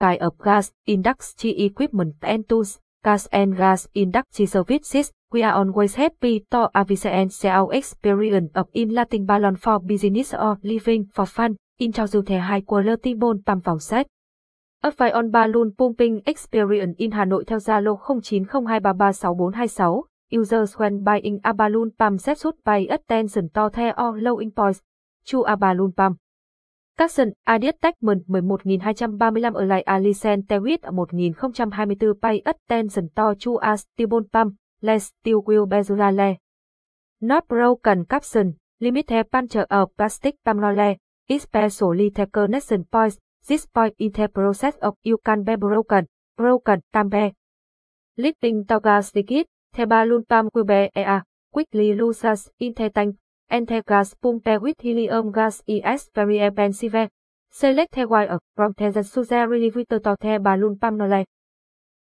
kind of gas industry equipment and tools, gas and gas industry services. We are always happy to advise and share our experience of in Latin ballon for business or living for fun. in cho Introduce the high quality bone pump vào set. Apply on balloon pumping experience in Hà Nội theo Zalo 0902336426. Users when buying a balloon pump set should pay attention to the or low points to a balloon pump. Capson Adidas Techman 11235 ở lại Alicent Tewit 1024 pay attention to to a steel pump. Let's still will bezurale. Not broken Capson limited Puncher of plastic pamrole, especially the connection points, this point in the process of you can be broken, broken tambe. Lifting togas liquid, the balloon pump be ea, quickly loses in the tank, Entegas the with helium gas ES Varie Pensive, Select the wire from the sugar elevator to the balloon Pamnole. nole.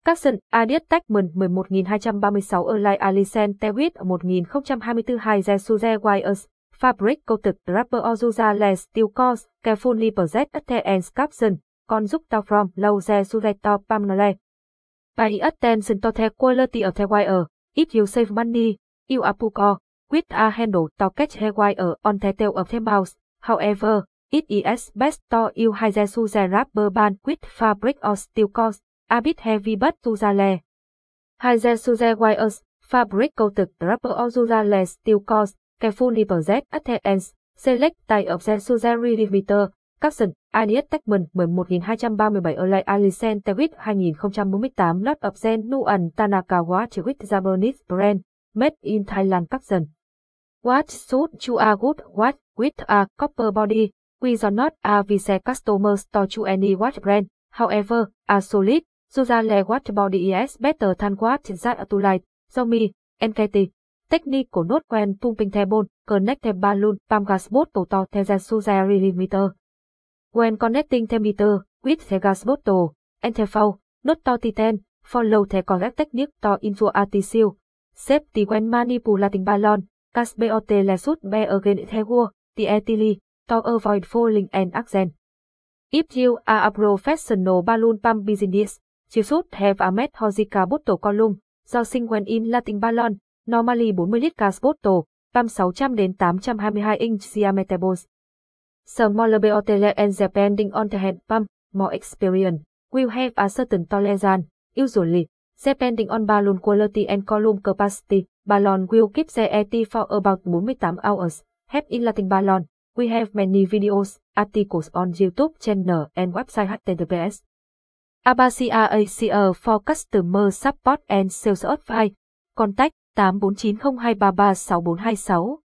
Capson Adidas Techman 11236 Erlai Alicen Tewit 1024 2 Jesuze Wires, Fabric Cotic Rapper Ozuza Les Steel Cores, Carefully Project Attends Capson, con giúp tao from low Jesuze to Pamnale. Pay attention to the quality of the wire, if you save money, you are poor, with a handle to catch the wire on the tail of the mouse, however, it is best to use high rubber band with fabric or steel cords, a bit heavy but Tuzale. Haize wires, fabric coated rubber or Tuzale steel cord, careful with the ends. select type of Zensuzari limiter, caption, Adidas Techman 11237 Olay Alicent Tewit 2048 Lot of Zen Nuan Tanakawa with Japanese brand, made in Thailand caption. What should you a good watch with a copper body? We are not a visa customers to to any watch brand, however, a solid, Zuzale Watch Body is better than what that to light, Xiaomi, NKT. Technical not when pumping the bone, connect the balloon, pump gas bottle to the Zuzale limiter. When connecting the meter with the gas bottle, NTV, not to titan, follow the correct technique to into a tissue. Safety when manipulating balloon, gas Lesut là should be again the to avoid falling and Accent. If you are a professional balloon pump business, you should have a met Hozica bottle column, do sinh when in Latin ballon, normally 40 lít gas bottle, pump 600 đến 822 inch diameter balls. Smaller bottle and depending on the head pump, more experience, will have a certain tolerance, usually, depending on balloon quality and column capacity, ballon will keep the ET for about 48 hours. Have in Latin ballon. We have many videos, articles on YouTube channel and website https Abasia ACR for Customer Support and Sales Advice. Contact 84902336426.